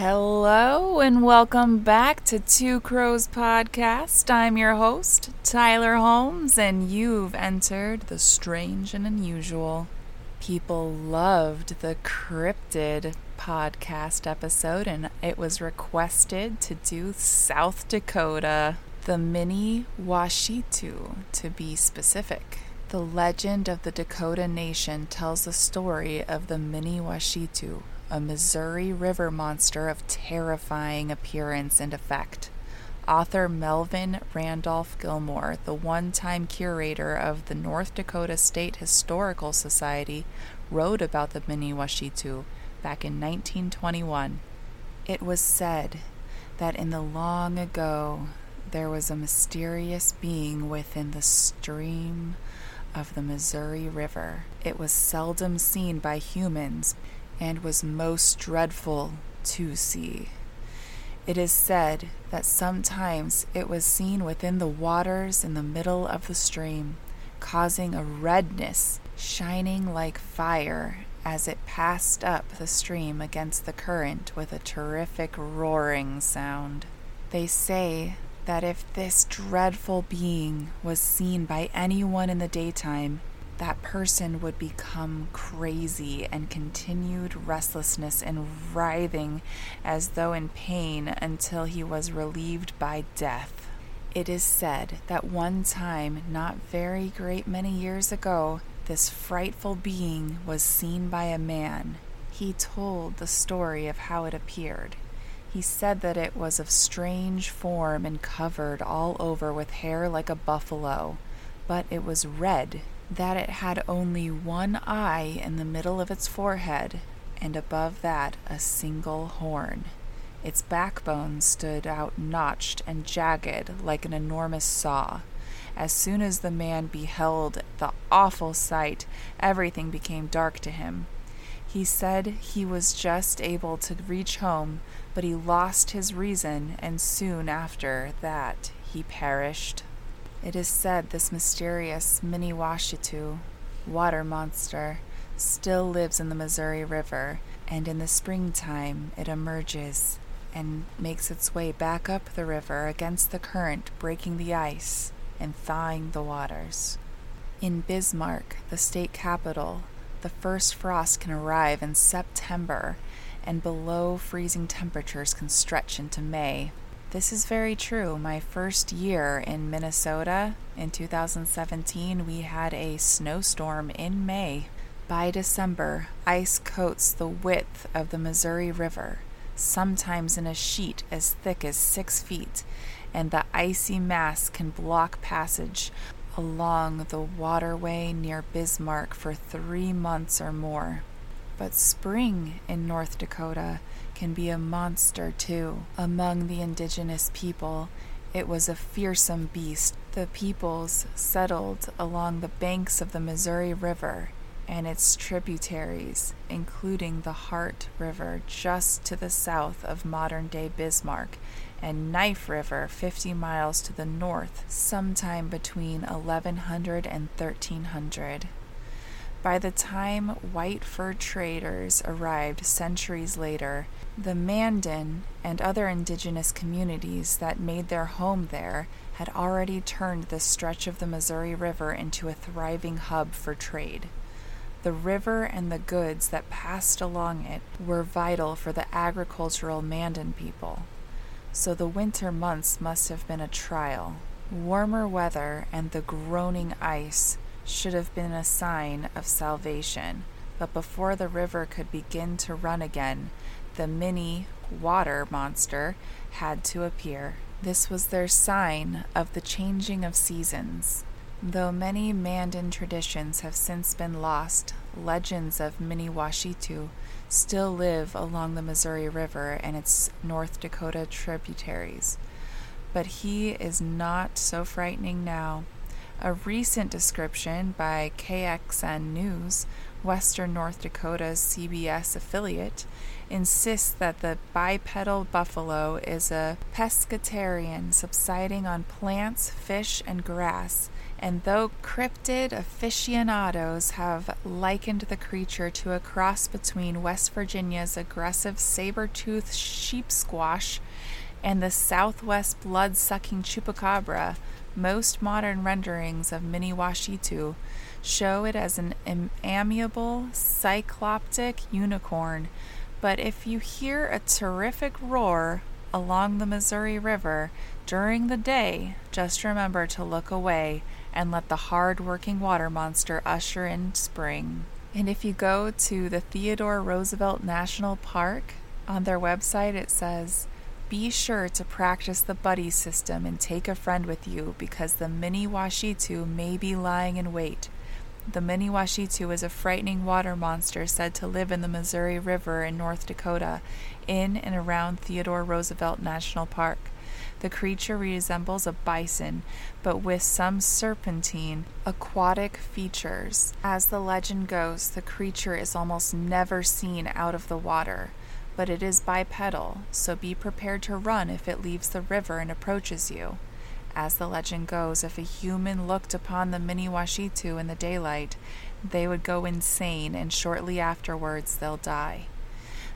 Hello and welcome back to Two Crows Podcast. I'm your host, Tylar Holmes, and you've entered the strange and unusual. People loved the cryptid podcast episode, and it was requested to do South Dakota, the mini Washitu, to be specific. The legend of the Dakota Nation tells the story of the mini Washitu, a Missouri River monster of terrifying appearance and effect. Author Melvin Randolph Gilmore, the one time curator of the North Dakota State Historical Society, wrote about the Mini Washitu back in 1921. It was said that in the long ago there was a mysterious being within the stream of the Missouri River. It was seldom seen by humans and was most dreadful to see. It is said that sometimes it was seen within the waters in the middle of the stream, causing a redness, shining like fire as it passed up the stream against the current with a terrific roaring sound. They say that if this dreadful being was seen by anyone in the daytime, that person would become crazy and continued restlessness and writhing as though in pain until he was relieved by death. It is said that one time, not very great many years ago, this frightful being was seen by a man. He told the story of how it appeared. He said that it was of strange form and covered all over with hair like a buffalo, but it was red that it had only one eye in the middle of its forehead, and above that a single horn. Its backbone stood out notched and jagged like an enormous saw. As soon as the man beheld the awful sight, everything became dark to him. He said he was just able to reach home, but he lost his reason, and soon after that he perished. It is said this mysterious mini Washitu, water monster, still lives in the Missouri River, and in the springtime it emerges and makes its way back up the river against the current, breaking the ice and thawing the waters. In Bismarck, the state capital, the first frost can arrive in September, and below freezing temperatures can stretch into May. This is very true. My first year in Minnesota in 2017, we had a snowstorm in May. By December, ice coats the width of the Missouri River, sometimes in a sheet as thick as six feet, and the icy mass can block passage along the waterway near Bismarck for three months or more. But spring in North Dakota can be a monster too. Among the indigenous people, it was a fearsome beast. The peoples settled along the banks of the Missouri River and its tributaries, including the Heart River just to the south of modern day Bismarck, and Knife River 50 miles to the north, sometime between 1100 and 1300. By the time white fur traders arrived centuries later, the Mandan and other indigenous communities that made their home there had already turned this stretch of the Missouri River into a thriving hub for trade. The river and the goods that passed along it were vital for the agricultural Mandan people. So the winter months must have been a trial. Warmer weather and the groaning ice should have been a sign of salvation, but before the river could begin to run again, the mini water monster had to appear. This was their sign of the changing of seasons. Though many Mandan traditions have since been lost, legends of Mini Washitu still live along the Missouri River and its North Dakota tributaries. But he is not so frightening now. A recent description by KXN News, Western North Dakota's CBS affiliate, insists that the bipedal buffalo is a pescatarian subsiding on plants, fish, and grass, And though cryptid aficionados have likened the creature to a cross between West Virginia's aggressive saber toothed Sheepsquatch and the southwest blood sucking chupacabra, most modern renderings of Mini-Washitu show it as an amiable, cycloptic unicorn. But if you hear a terrific roar along the Missouri River during the day, just remember to look away and let the hard working water monster usher in spring. And if you go to the Theodore Roosevelt National Park, on their website it says, be sure to practice the buddy system and take a friend with you because the Mini-Washitu may be lying in wait. The Mini-Washitu is a frightening water monster said to live in the Missouri River in North Dakota, in and around Theodore Roosevelt National Park. The creature resembles a bison, but with some serpentine, aquatic features. As the legend goes, the creature is almost never seen out of the water, but it is bipedal, so be prepared to run if it leaves the river and approaches you. As the legend goes, if a human looked upon the Mini-Washitu in the daylight, they would go insane and shortly afterwards they'll die.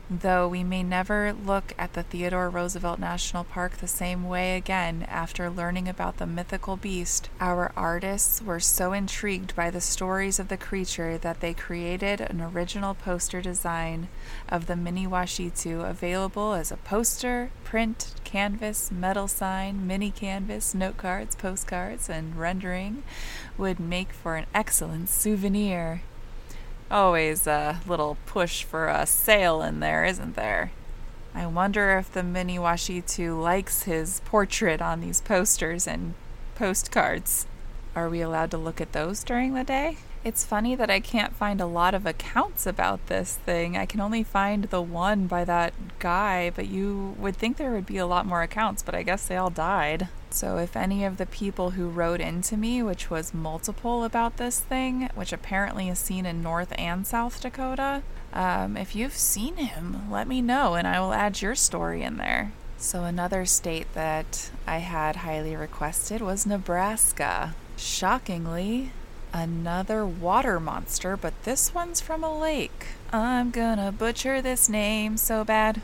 Though we may never look at the Theodore Roosevelt National Park the same way again after learning about the mythical beast, our artists were so intrigued by the stories of the creature that they created an original poster design of the Mini-Washitu available as a poster, print, canvas, metal sign, mini canvas, note cards, postcards, and rendering would make for an excellent souvenir. Always a little push for a sale in there, isn't there? I wonder if the Mini-Washitu likes his portrait on these posters and postcards. Are we allowed to look at those during the day? It's funny that I can't find a lot of accounts about this thing. I can only find the one by that guy, but you would think there would be a lot more accounts, but I guess they all died. So, if any of the people who wrote into me, which was multiple about this thing, which apparently is seen in North and South Dakota, um, if you've seen him, let me know and I will add your story in there. So, another state that I had highly requested was Nebraska. Shockingly, another water monster, but this one's from a lake. I'm gonna butcher this name so bad.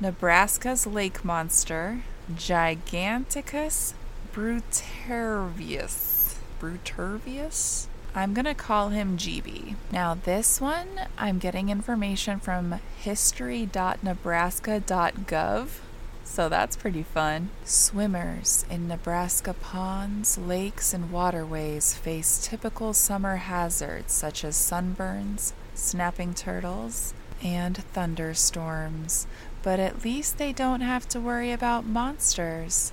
Nebraska's lake monster Giganticus brutervius. Brutervius? I'm going to call him GB. Now, this one, I'm getting information from history.nebraska.gov. So that's pretty fun. Swimmers in Nebraska ponds, lakes, and waterways face typical summer hazards such as sunburns, snapping turtles, and thunderstorms, but at least they don't have to worry about monsters.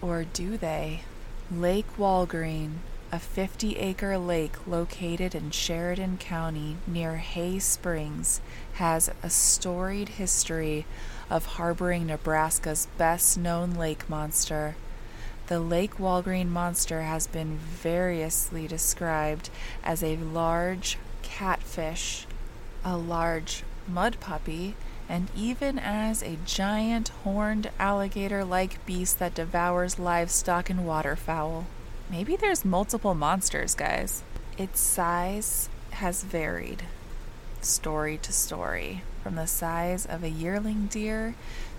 Or do they? Lake Walgren, a 50 acre lake located in Sheridan County near Hay Springs, has a storied history of harboring Nebraska's best known lake monster. The Lake Walgren monster has been variously described as a large catfish, a large mud puppy, and even as a giant horned alligator like beast that devours livestock and waterfowl. Maybe there's multiple monsters, guys. Its size has varied, story to story, from the size of a yearling deer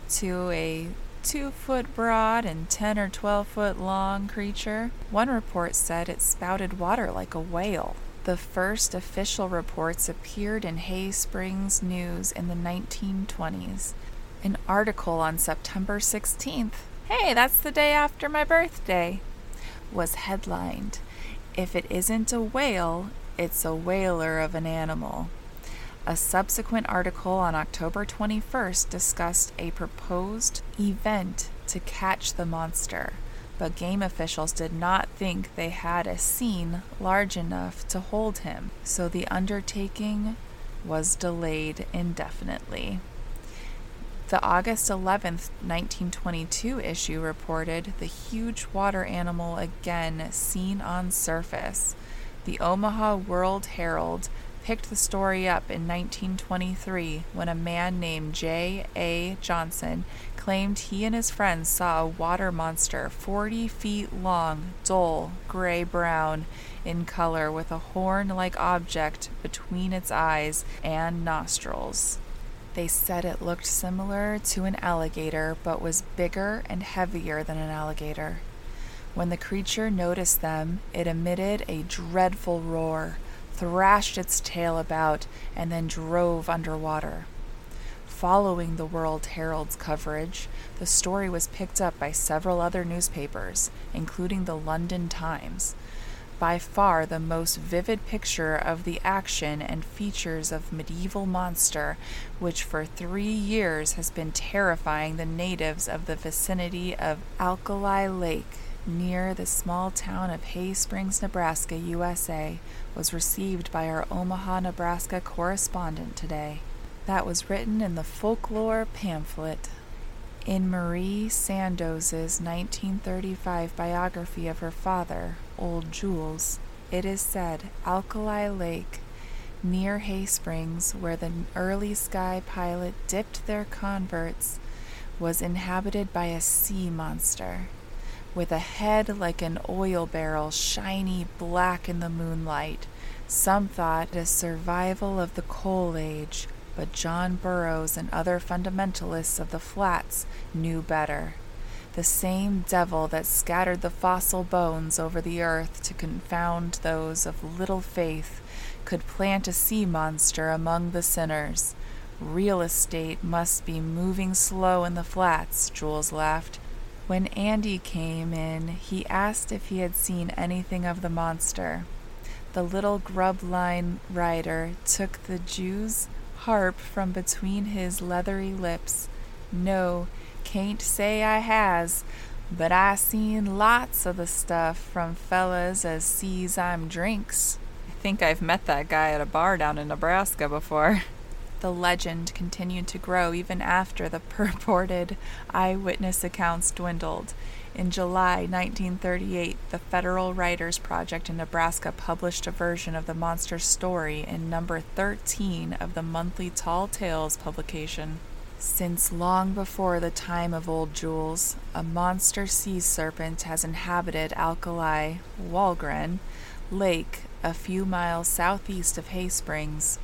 to a two foot broad and 10 or 12 foot long creature. One report said it spouted water like a whale. The first official reports appeared in Hay Springs News in the 1920s. An article on September 16th, hey, that's the day after my birthday, was headlined If it isn't a whale, it's a whaler of an animal. A subsequent article on October 21st discussed a proposed event to catch the monster but game officials did not think they had a seine large enough to hold him, so the undertaking was delayed indefinitely. The August 11, 1922 issue reported the huge water animal again seen on surface. The Omaha World Herald picked the story up in 1923 when a man named J. A. Johnson claimed he and his friends saw a water monster 40 feet long, dull, gray brown in color, with a horn like object between its eyes and nostrils. They said it looked similar to an alligator, but was bigger and heavier than an alligator. When the creature noticed them, it emitted a dreadful roar, thrashed its tail about, and then drove underwater. Following the World Herald's coverage, the story was picked up by several other newspapers, including the London Times. By far the most vivid picture of the action and features of medieval monster, which for three years has been terrifying the natives of the vicinity of Alkali Lake near the small town of Hay Springs, Nebraska, USA, was received by our Omaha, Nebraska correspondent today. That was written in the folklore pamphlet. In Mari Sandoz's 1935 biography of her father, Old Jules, it is said Alkali Lake, near Hay Springs, where the early sky pilot dipped their converts, was inhabited by a sea monster with a head like an oil barrel, shiny black in the moonlight. Some thought a survival of the coal age, but John Burroughs and other fundamentalists of the flats knew better. The same devil that scattered the fossil bones over the earth to confound those of little faith could plant a sea monster among the sinners. Real estate must be moving slow in the flats, Jules laughed. When Andy came in, he asked if he had seen anything of the monster. The little grub line rider took the Jew's harp from between his leathery lips. No, can't say I has, but I seen lots of the stuff from fellas as sees I'm drinks. I think I've met that guy at a bar down in Nebraska before. The legend continued to grow even after the purported eyewitness accounts dwindled. In July 1938, the Federal Writers Project in Nebraska published a version of the monster's story in number 13 of the monthly Tall Tales publication. Since long before the time of Old Jules, a monster sea serpent has inhabited Alkali, Walgren, Lake, a few miles southeast of Hay Springs.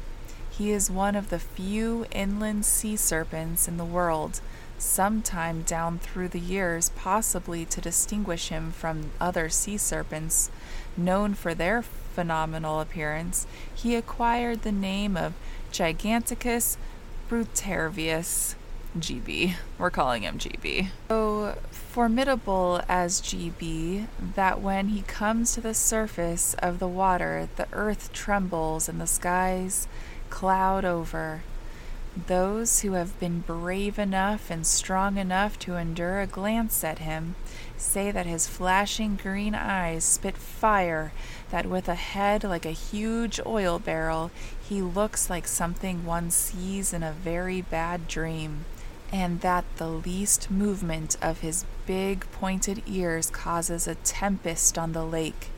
He is one of the few inland sea serpents in the world, sometime down through the years, possibly to distinguish him from other sea serpents known for their phenomenal appearance, he acquired the name of Giganticus brutervius. GB. We're calling him GB. So formidable as GB that when he comes to the surface of the water, the earth trembles and the skies cloud over. Those who have been brave enough and strong enough to endure a glance at him say that his flashing green eyes spit fire, that with a head like a huge oil barrel, he looks like something one sees in a very bad dream, and that the least movement of his big pointed ears causes a tempest on the lake.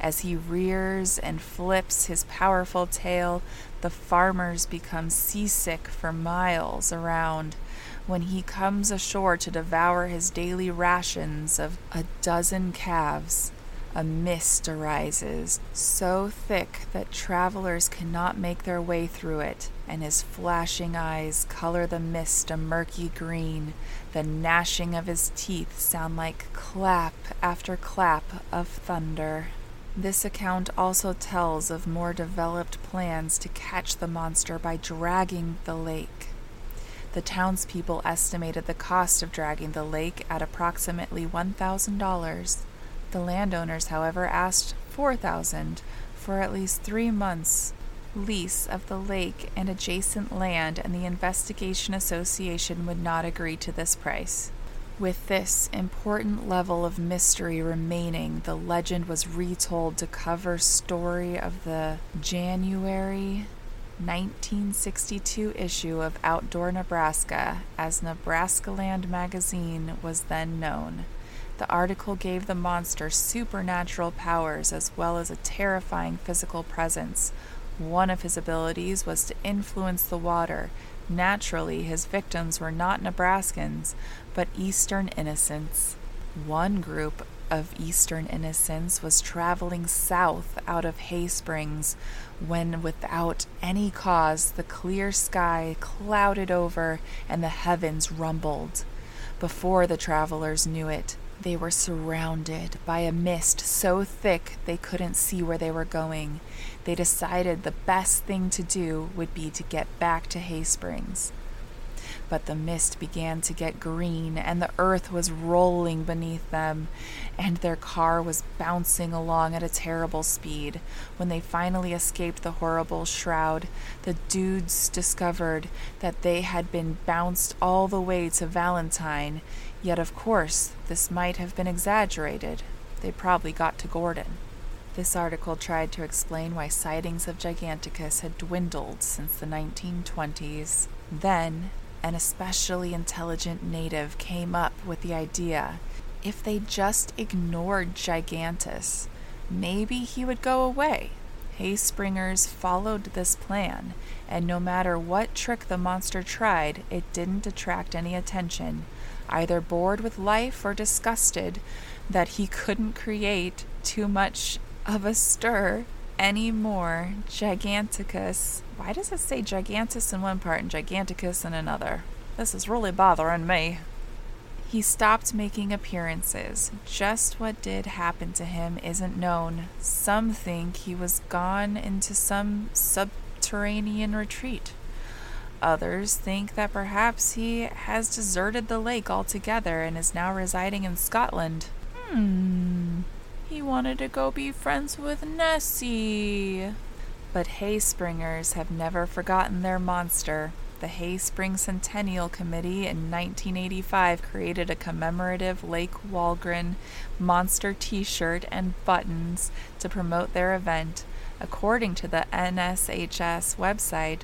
As he rears and flips his powerful tail, the farmers become seasick for miles around. When he comes ashore to devour his daily rations of a dozen calves, a mist arises, so thick that travelers cannot make their way through it, and his flashing eyes color the mist a murky green. The gnashing of his teeth sound like clap after clap of thunder. This account also tells of more developed plans to catch the monster by dragging the lake. The townspeople estimated the cost of dragging the lake at approximately $1,000. The landowners, however, asked $4,000 for at least three months' lease of the lake and adjacent land, and the Investigation Association would not agree to this price. With this important level of mystery remaining, the legend was retold to cover story of the January 1962 issue of Outdoor Nebraska, as Nebraska Land magazine was then known. The article gave the monster supernatural powers as well as a terrifying physical presence. One of his abilities was to influence the water. Naturally, his victims were not Nebraskans, but Eastern innocents. One group of Eastern innocents was traveling south out of Hay Springs when, without any cause, the clear sky clouded over and the heavens rumbled. Before the travelers knew it, they were surrounded by a mist so thick they couldn't see where they were going. They decided the best thing to do would be to get back to Hay Springs. But the mist began to get green, and the earth was rolling beneath them, and their car was bouncing along at a terrible speed. When they finally escaped the horrible shroud, the dudes discovered that they had been bounced all the way to Valentine. Yet, of course, this might have been exaggerated. They probably got to Gordon. This article tried to explain why sightings of Giganticus had dwindled since the 1920s. Then, an especially intelligent native came up with the idea if they just ignored Gigantus, maybe he would go away. Hayspringers followed this plan, and no matter what trick the monster tried, it didn't attract any attention. Either bored with life or disgusted that he couldn't create too much of a stir anymore, Giganticus why does it say Gigantus in one part and Giganticus in another? This is really bothering me. He stopped making appearances. Just what did happen to him isn't known. Some think he was gone into some subterranean retreat. Others think that perhaps he has deserted the lake altogether and is now residing in Scotland. Hmm. He wanted to go be friends with Nessie. But Hayspringers have never forgotten their monster. The Hayspring Centennial Committee in 1985 created a commemorative Lake Walgren monster t shirt and buttons to promote their event. According to the NSHS website,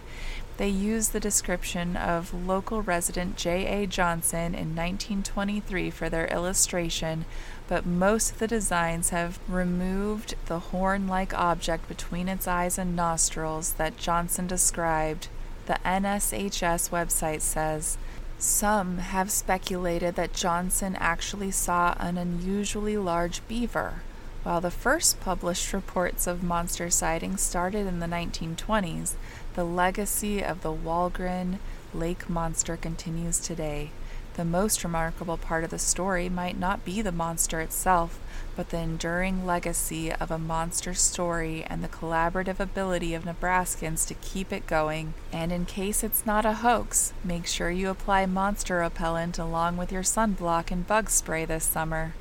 they used the description of local resident J.A. Johnson in 1923 for their illustration, but most of the designs have removed the horn like object between its eyes and nostrils that Johnson described. The NSHS website says some have speculated that Johnson actually saw an unusually large beaver. While the first published reports of monster sightings started in the 1920s, the legacy of the Walgren Lake monster continues today. The most remarkable part of the story might not be the monster itself, but the enduring legacy of a monster story and the collaborative ability of Nebraskans to keep it going. And in case it's not a hoax, make sure you apply monster repellent along with your sunblock and bug spray this summer.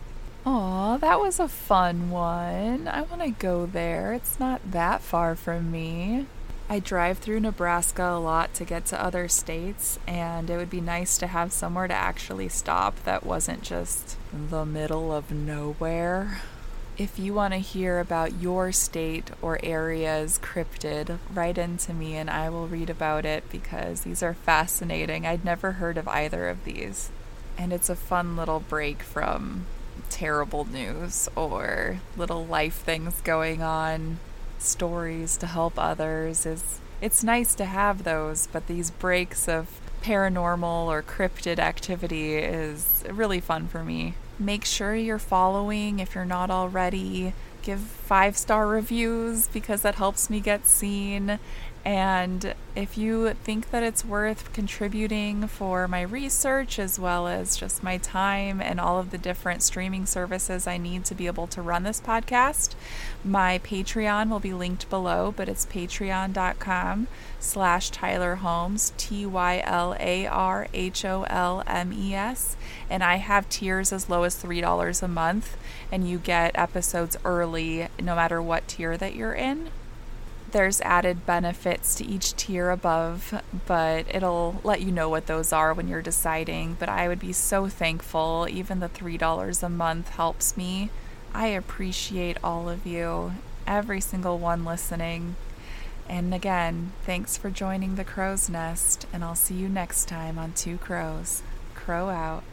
Aw, that was a fun one. I want to go there. It's not that far from me. I drive through Nebraska a lot to get to other states, and it would be nice to have somewhere to actually stop that wasn't just the middle of nowhere. If you want to hear about your state or area's cryptid, write into me and I will read about it because these are fascinating. I'd never heard of either of these. And it's a fun little break from terrible news or little life things going on stories to help others is it's nice to have those, but these breaks of paranormal or cryptid activity is really fun for me. Make sure you're following if you're not already. Give five star reviews because that helps me get seen. And if you think that it's worth contributing for my research as well as just my time and all of the different streaming services I need to be able to run this podcast, my Patreon will be linked below, but it's patreon.com slash Tylar Holmes, T Y L A R H O L M E S. And I have tiers as low as $3 a month, and you get episodes early no matter what tier that you're in. There's added benefits to each tier above, but it'll let you know what those are when you're deciding. But I would be so thankful. Even the $3 a month helps me. I appreciate all of you, every single one listening. And again, thanks for joining the Crow's Nest, and I'll see you next time on Two Crows. Crow out.